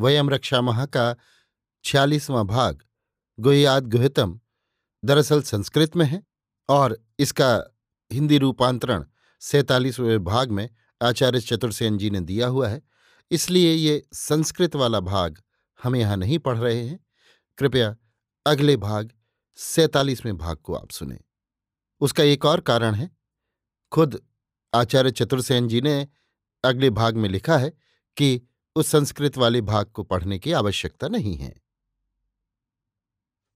वयम रक्षा महा का छियालीसवां भाग गुहयाद गुहतम दरअसल संस्कृत में है और इसका हिंदी रूपांतरण सैतालीसवें भाग में आचार्य चतुर्सेन जी ने दिया हुआ है। इसलिए ये संस्कृत वाला भाग हम यहाँ नहीं पढ़ रहे हैं। कृपया अगले भाग सैतालीसवें भाग को आप सुने। उसका एक और कारण है। खुद आचार्य चतुर्सेन जी ने अगले भाग में लिखा है कि उस संस्कृत वाले भाग को पढ़ने की आवश्यकता नहीं है।